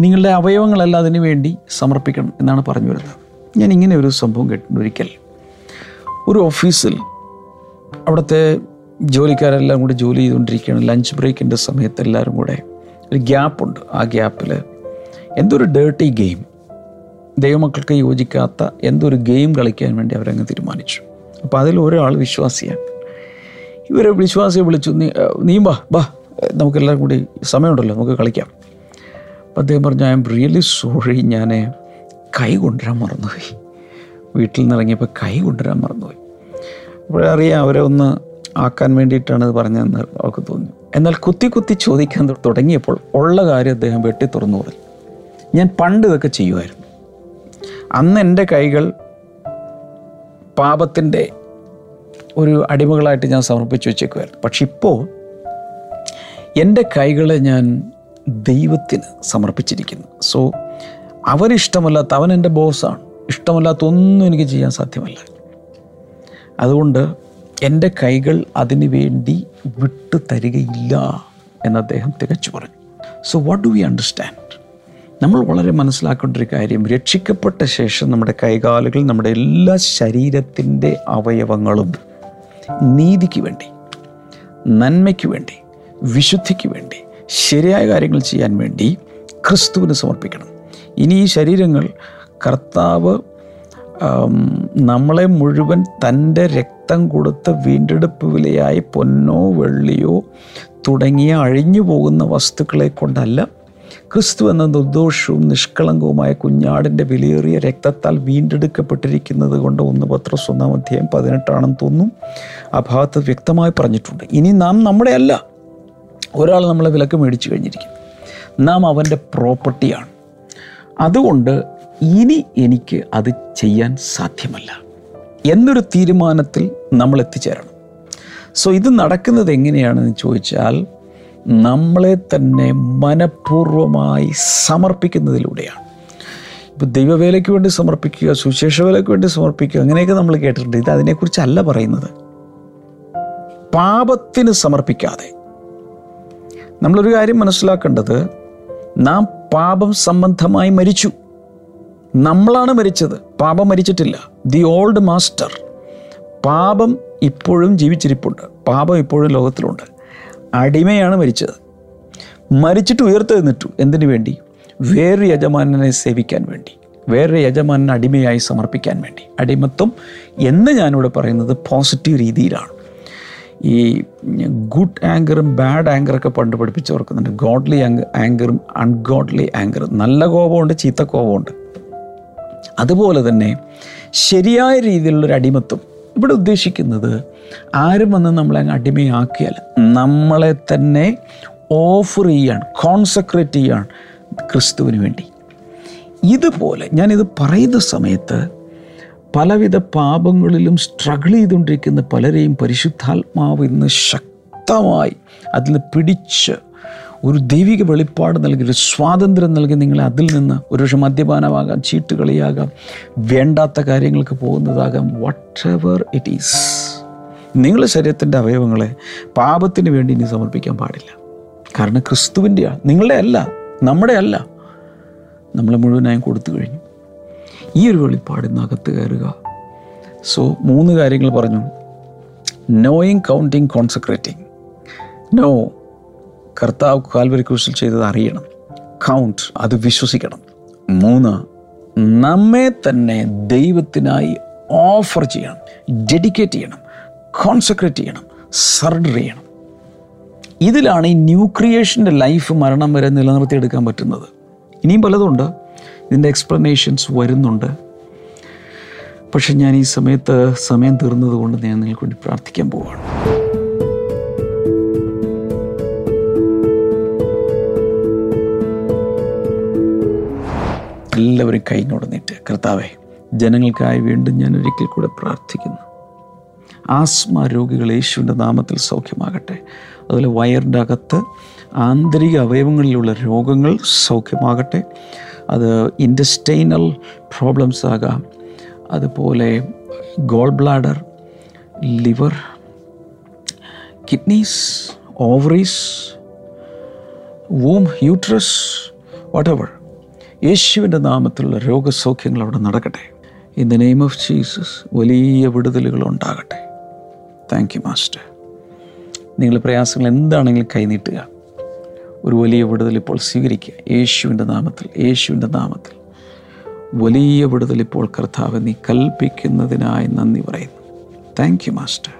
നിങ്ങളുടെ അവയവങ്ങളെല്ലാം അതിനു വേണ്ടി സമർപ്പിക്കണം എന്നാണ് പറഞ്ഞു വരുന്നത്. ഞാൻ ഇങ്ങനെ ഒരു സംഭവം കേട്ടിട്ടുണ്ട് ഒരിക്കൽ. ഒരു ഓഫീസിൽ അവിടുത്തെ ജോലിക്കാരെല്ലാം കൂടി ജോലി ചെയ്തുകൊണ്ടിരിക്കുകയാണ്. ലഞ്ച് ബ്രേക്കിന്റെ സമയത്ത് എല്ലാവരും കൂടെ ഒരു ഗ്യാപ്പുണ്ട്. ആ ഗ്യാപ്പിൽ എന്തൊരു ഡേർട്ടി ഗെയിം. ദൈവമക്കൾക്ക് യോജിക്കാത്ത എന്തൊരു ഗെയിം കളിക്കാൻ വേണ്ടി അവരങ്ങ് തീരുമാനിച്ചു. അപ്പോൾ അതിൽ ഒരാൾ വിശ്വാസിയാണ്. ഇവരെ വിശ്വാസിയെ വിളിച്ചു നീ നീ ബാ ബാ നമുക്കെല്ലാവരും കൂടി സമയമുണ്ടല്ലോ നമുക്ക് കളിക്കാം. അപ്പം അദ്ദേഹം പറഞ്ഞു ഐ എം റിയലി സോറി ഞാൻ കൈ കൊണ്ടുവരാൻ മറന്നുപോയി. വീട്ടിൽ നിന്ന് ഇറങ്ങിയപ്പോൾ കൈ കൊണ്ടുവരാൻ മറന്നുപോയി. അപ്പോഴറിയാം അവരെ ഒന്ന് ആക്കാൻ വേണ്ടിയിട്ടാണ് ഇത് പറഞ്ഞതെന്ന് അവർക്ക് തോന്നി. എന്നാൽ കുത്തി കുത്തി ചോദിക്കാൻ തുടങ്ങിയപ്പോൾ ഉള്ള കാര്യം അദ്ദേഹം വെട്ടി തുറന്നു പറഞ്ഞു. ഞാൻ പണ്ട് ഇതൊക്കെ ചെയ്യുമായിരുന്നു. അന്ന് എന്റെ കൈകൾ പാപത്തിന്റെ ഒരു അടിമകളായിട്ട് ഞാൻ സമർപ്പിച്ചു വെച്ചേക്കുമായിരുന്നു പക്ഷെ ഇപ്പോൾ എന്റെ കൈകളെ ഞാൻ ദൈവത്തിന് സമർപ്പിച്ചിരിക്കുന്നു. സോ അവരിഷ്ടമല്ലാത്ത അവൻ എന്റെ ബോസാണ്. ഇഷ്ടമല്ലാത്ത ഒന്നും എനിക്ക് ചെയ്യാൻ സാധ്യമല്ല. അതുകൊണ്ട് എന്റെ കൈകൾ അതിനു വേണ്ടി വിട്ടു തരികയില്ല എന്ന് അദ്ദേഹം തികച്ചു പറഞ്ഞു so what do we understand നമ്മൾ വളരെ മനസ്സിലാക്കേണ്ട ഒരു കാര്യം രക്ഷിക്കപ്പെട്ട ശേഷം നമ്മുടെ കൈകാലുകൾ നമ്മുടെ എല്ലാ ശരീരത്തിന്റെ അവയവങ്ങളും നീതിക്ക് വേണ്ടി നന്മയ്ക്ക് വേണ്ടി വിശുദ്ധിക്ക് വേണ്ടി ശരിയായ കാര്യങ്ങൾ ചെയ്യാൻ വേണ്ടി ക്രിസ്തുവിന് സമർപ്പിക്കണം. ഇനി ഈ ശരീരങ്ങൾ കർത്താവ് നമ്മളെ മുഴുവൻ തന്റെ രക്തം കൊടുത്ത് വീണ്ടെടുപ്പ് വിലയായി പൊന്നോ വെള്ളിയോ തുടങ്ങിയ അഴിഞ്ഞു പോകുന്ന വസ്തുക്കളെ കൊണ്ടല്ല ക്രിസ്തു എന്ന നിർദോഷവും നിഷ്കളങ്കവുമായ കുഞ്ഞാടിന്റെ വിലയേറിയ രക്തത്താൽ വീണ്ടെടുക്കപ്പെട്ടിരിക്കുന്നത് കൊണ്ട് ഒന്ന് പത്ര ഒന്നാം അധ്യായം പതിനെട്ടാണെന്ന് തോന്നും ആ ഭാഗത്ത് വ്യക്തമായി പറഞ്ഞിട്ടുണ്ട്. ഇനി നാം നമ്മുടെ അല്ല ഒരാൾ നമ്മളെ വിലക്ക് മേടിച്ചു കഴിഞ്ഞിരിക്കും. നാം അവന്റെ പ്രോപ്പർട്ടിയാണ്. അതുകൊണ്ട് ഇനി എനിക്ക് അത് ചെയ്യാൻ സാധ്യമല്ല. എന്നൊരു തീരുമാനത്തിൽ നമ്മൾ എത്തിച്ചേരണം. സോ ഇത് നടക്കുന്നത് എങ്ങനെയാണെന്ന് ചോദിച്ചാൽ നമ്മളെ തന്നെ മനഃപൂർവമായി സമർപ്പിക്കുന്നതിലൂടെയാണ്. ഇപ്പോൾ ദൈവവേലയ്ക്ക് വേണ്ടി സമർപ്പിക്കുക സുശേഷ വേലയ്ക്ക് വേണ്ടി സമർപ്പിക്കുക അങ്ങനെയൊക്കെ നമ്മൾ കേട്ടിട്ടുണ്ട്. ഇത് അതിനെക്കുറിച്ചല്ല പറയുന്നത്. പാപത്തിന് സമർപ്പിക്കാതെ. നമ്മളൊരു കാര്യം മനസ്സിലാക്കേണ്ടത് നാം പാപം സംബന്ധമായി മരിച്ചു. നമ്മളാണ് മരിച്ചത്. പാപം മരിച്ചിട്ടില്ല. The old master. പാപം ഇപ്പോഴും ജീവിച്ചിരിപ്പുണ്ട്. പാപം ഇപ്പോഴും ലോകത്തിലുണ്ട്. അടിമയാണ് മരിച്ചത്. മരിച്ചിട്ട് ഉയർത്തെഴുന്നിട്ടു എന്തിനു വേണ്ടി? വേറൊരു യജമാനനെ സേവിക്കാൻ വേണ്ടി. വേറൊരു യജമാനനെ അടിമയായി സമർപ്പിക്കാൻ വേണ്ടി. അടിമത്വം എന്ന് ഞാനിവിടെ പറയുന്നത് പോസിറ്റീവ് രീതിയിലാണ്. ഈ ഗുഡ് ആങ്കറും ബാഡ് ആങ്കറൊക്കെ പണ്ട് പഠിപ്പിച്ച് ഓർക്കുന്നുണ്ട് ഗോഡ്ലി ആങ്കറും അൺഗോഡ്ലി ആങ്കറും നല്ല കോപമുണ്ട് ചീത്ത കോപമുണ്ട്. അതുപോലെ തന്നെ ശരിയായ രീതിയിലുള്ളൊരു അടിമത്വം ഇവിടെ ഉദ്ദേശിക്കുന്നത് ആരും വന്ന് നമ്മളെ അങ്ങ് അടിമയാക്കിയാൽ നമ്മളെ തന്നെ ഓഫർ ചെയ്യാണ് കോൺസെക്രേറ്റ് ചെയ്യാണ് ക്രിസ്തുവിന് വേണ്ടി. ഇതുപോലെ ഞാനിത് പറയുന്ന സമയത്ത് പലവിധ പാപങ്ങളിലും സ്ട്രഗിൾ ചെയ്തുകൊണ്ടിരിക്കുന്ന പലരെയും പരിശുദ്ധാത്മാവ് ഇന്ന് ശക്തമായി അതിൽ പിടിച്ച് ഒരു ദൈവിക വെളിപ്പാട് നൽകി ഒരു സ്വാതന്ത്ര്യം നൽകി നിങ്ങളെ അതിൽ നിന്ന് ഒരുപക്ഷെ മദ്യപാനമാകാം ചീട്ടുകളിയാകാം വേണ്ടാത്ത കാര്യങ്ങൾക്ക് പോകുന്നതാകാം വട്ട് എവർ ഇറ്റ് ഈസ് നിങ്ങളുടെ ശരീരത്തിന്റെ അവയവങ്ങളെ പാപത്തിന് വേണ്ടി ഇനി സമർപ്പിക്കാൻ പാടില്ല. കാരണം ക്രിസ്തുവിന്റെയാണ് നിങ്ങളുടെ അല്ല നമ്മുടെ അല്ല. നമ്മളെ മുഴുവനായും കൊടുത്തു കഴിഞ്ഞു. ഈ ഒരു വെളിപ്പാട് ഇന്നകത്ത് കയറുക. സോ മൂന്ന് കാര്യങ്ങൾ പറഞ്ഞു. നോയിങ് കൗണ്ടിങ് കോൺസെക്രേറ്റിംഗ് നോ കർത്താവ് കാൽവരി ക്രൂശിൽ ചെയ്തത് അറിയണം. കൗണ്ട് അത് വിശ്വസിക്കണം. മൂന്ന് നമ്മെ തന്നെ ദൈവത്തിനായി ഓഫർ ചെയ്യണം. ഡെഡിക്കേറ്റ് ചെയ്യണം. കോൺസെൻട്രേറ്റ് ചെയ്യണം. സർഡർ ചെയ്യണം. ഇതിലാണ് ഈ ന്യൂ ക്രിയേഷന്റെ ലൈഫ് മരണം വരെ നിലനിർത്തിയെടുക്കാൻ പറ്റുന്നത്. ഇനിയും പലതുണ്ട്. ഇതിന്റെ എക്സ്പ്ലനേഷൻസ് വരുന്നുണ്ട്. പക്ഷെ ഞാൻ ഈ സമയത്ത് സമയം തീർന്നതുകൊണ്ട് ഞാൻ നിങ്ങൾക്ക് വേണ്ടി പ്രാർത്ഥിക്കാൻ പോവുകയാണ് എല്ലാവരും കൈഞ്ഞുടന്നിട്ട് കർത്താവെ ജനങ്ങൾക്കായി വീണ്ടും ഞാൻ ഒരിക്കൽ കൂടെ പ്രാർത്ഥിക്കുന്നു. ആസ്മ രോഗികൾ യേശുവിന്റെ നാമത്തിൽ സൗഖ്യമാകട്ടെ. അതുപോലെ വയറിന്റെ അകത്ത് ആന്തരിക അവയവങ്ങളിലുള്ള രോഗങ്ങൾ സൗഖ്യമാകട്ടെ. അത് ഇൻഡസ്റ്റൈനൽ പ്രോബ്ലംസ് ആകാം. അതുപോലെ gall bladder liver kidneys ovaries womb uterus what യേശുവിന്റെ നാമത്തിലുള്ള രോഗസൗഖ്യങ്ങൾ അവിടെ നടക്കട്ടെ. In the name of Jesus വലിയ വിടുതലുകൾ ഉണ്ടാകട്ടെ. താങ്ക് യു മാസ്റ്റർ നിങ്ങൾ പ്രയാസങ്ങൾ എന്താണെങ്കിലും കൈനീട്ടുക. ഒരു വലിയ വിടുതൽ ഇപ്പോൾ സ്വീകരിക്കുക. യേശുവിന്റെ നാമത്തിൽ യേശുവിന്റെ നാമത്തിൽ. വലിയ വിടുതൽ ഇപ്പോൾ കർത്താവ് നീ കൽപ്പിക്കുന്നതിനായി നന്ദി പറയുന്നു. താങ്ക് യു മാസ്റ്റർ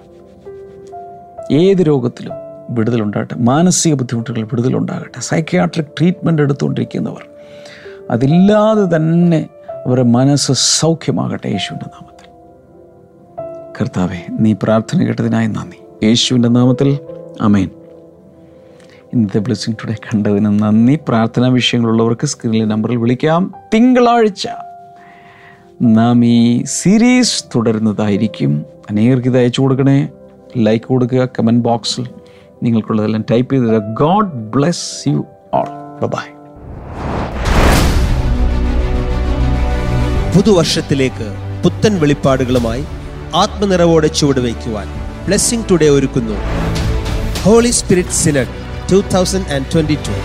ഏത് രോഗത്തിലും വിടുതലുണ്ടാകട്ടെ മാനസിക ബുദ്ധിമുട്ടുകൾ വിടുതലുണ്ടാകട്ടെ സൈക്യാട്രിക് ട്രീറ്റ്മെന്റ് എടുത്തുകൊണ്ടിരിക്കുന്നവർ അതില്ലാതെ തന്നെ അവരുടെ മനസ്സ് സൗഖ്യമാകട്ടെ യേശുവിന്റെ നാമത്തിൽ. കർത്താവെ നീ പ്രാർത്ഥന കേട്ടതിനായി നന്ദി. യേശുവിന്റെ നാമത്തിൽ അമേൻ ഇന്നത്തെ ബ്ലെസ്സിങ് ടുഡേ കണ്ടതിന് നന്ദി. പ്രാർത്ഥനാ വിഷയങ്ങളുള്ളവർക്ക് സ്ക്രീനിലെ നമ്പറിൽ വിളിക്കാം. തിങ്കളാഴ്ച നാം ഈ സീരീസ് തുടരുന്നതായിരിക്കും. അനേകർക്ക് ഇത് അയച്ചു കൊടുക്കണേ. ലൈക്ക് കൊടുക്കുക കമന്റ് ബോക്സിൽ നിങ്ങൾക്കുള്ളതെല്ലാം ടൈപ്പ് ചെയ്ത് God bless you all bye പുതുവർഷത്തിലേക്ക് പുത്തൻ വെളിപ്പാടുകളുമായി ആത്മനിറവോടെ ചുവടുവയ്ക്കുവാൻ ബ്ലെസ്സിംഗ് ടുഡേ ഒരുക്കുന്നു. Holy spirit synod two thousand and twenty two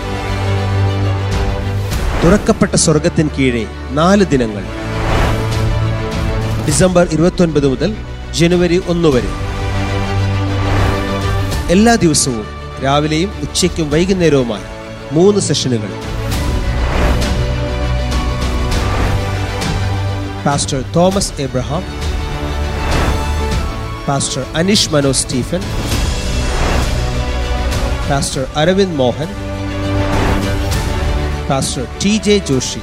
തുറക്കപ്പെട്ട സ്വർഗത്തിന് കീഴെ നാല് ദിനങ്ങൾ. ഡിസംബർ ഇരുപത്തൊൻപത് മുതൽ ജനുവരി ഒന്ന് വരെ. എല്ലാ ദിവസവും രാവിലെയും ഉച്ചയ്ക്കും വൈകുന്നേരവുമായി മൂന്ന് സെഷനുകൾ. Pastor Thomas Abraham, Pastor Anish Mano Stephen, Pastor Aravin Mohan, Pastor TJ Joshi,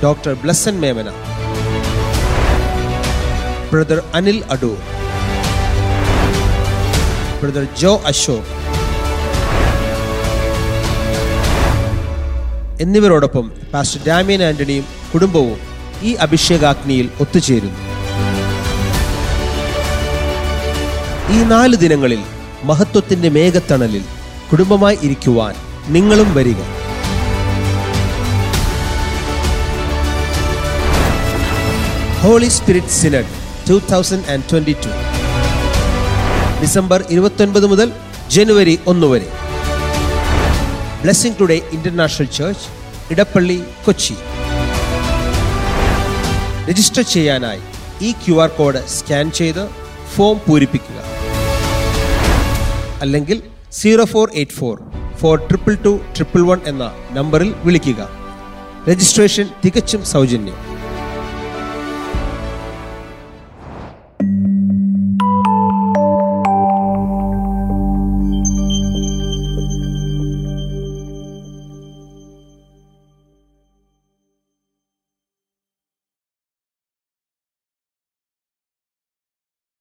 Dr. Blessan Memena, Brother Anil Adoor, Brother Joe Ashok, എന്നിവരോടൊപ്പം പാസ്റ്റർ ഡാമിയൻ ആന്റണിയും കുടുംബവും ഈ അഭിഷേകാഗ്നിയിൽ ഒത്തുചേരുന്നു. ഈ നാല് ദിനങ്ങളിൽ മഹത്വത്തിന്റെ മേഘത്തണലിൽ കുടുംബമായി ഇരിക്കുവാൻ നിങ്ങളും വരിക. Holy spirit synod two thousand and twenty two December ഇരുപത്തൊൻപത് മുതൽ ജനുവരി ഒന്ന് വരെ. Blessing today international church Edappally Kochi register ചെയ്യാനായി ഈ ക്യു ആർ കോഡ് സ്കാൻ ചെയ്ത് ഫോം പൂരിപ്പിക്കുക. അല്ലെങ്കിൽ zero four eight four four triple two triple one എന്ന നമ്പറിൽ വിളിക്കുക. രജിസ്ട്രേഷൻ തികച്ചും സൗജന്യം.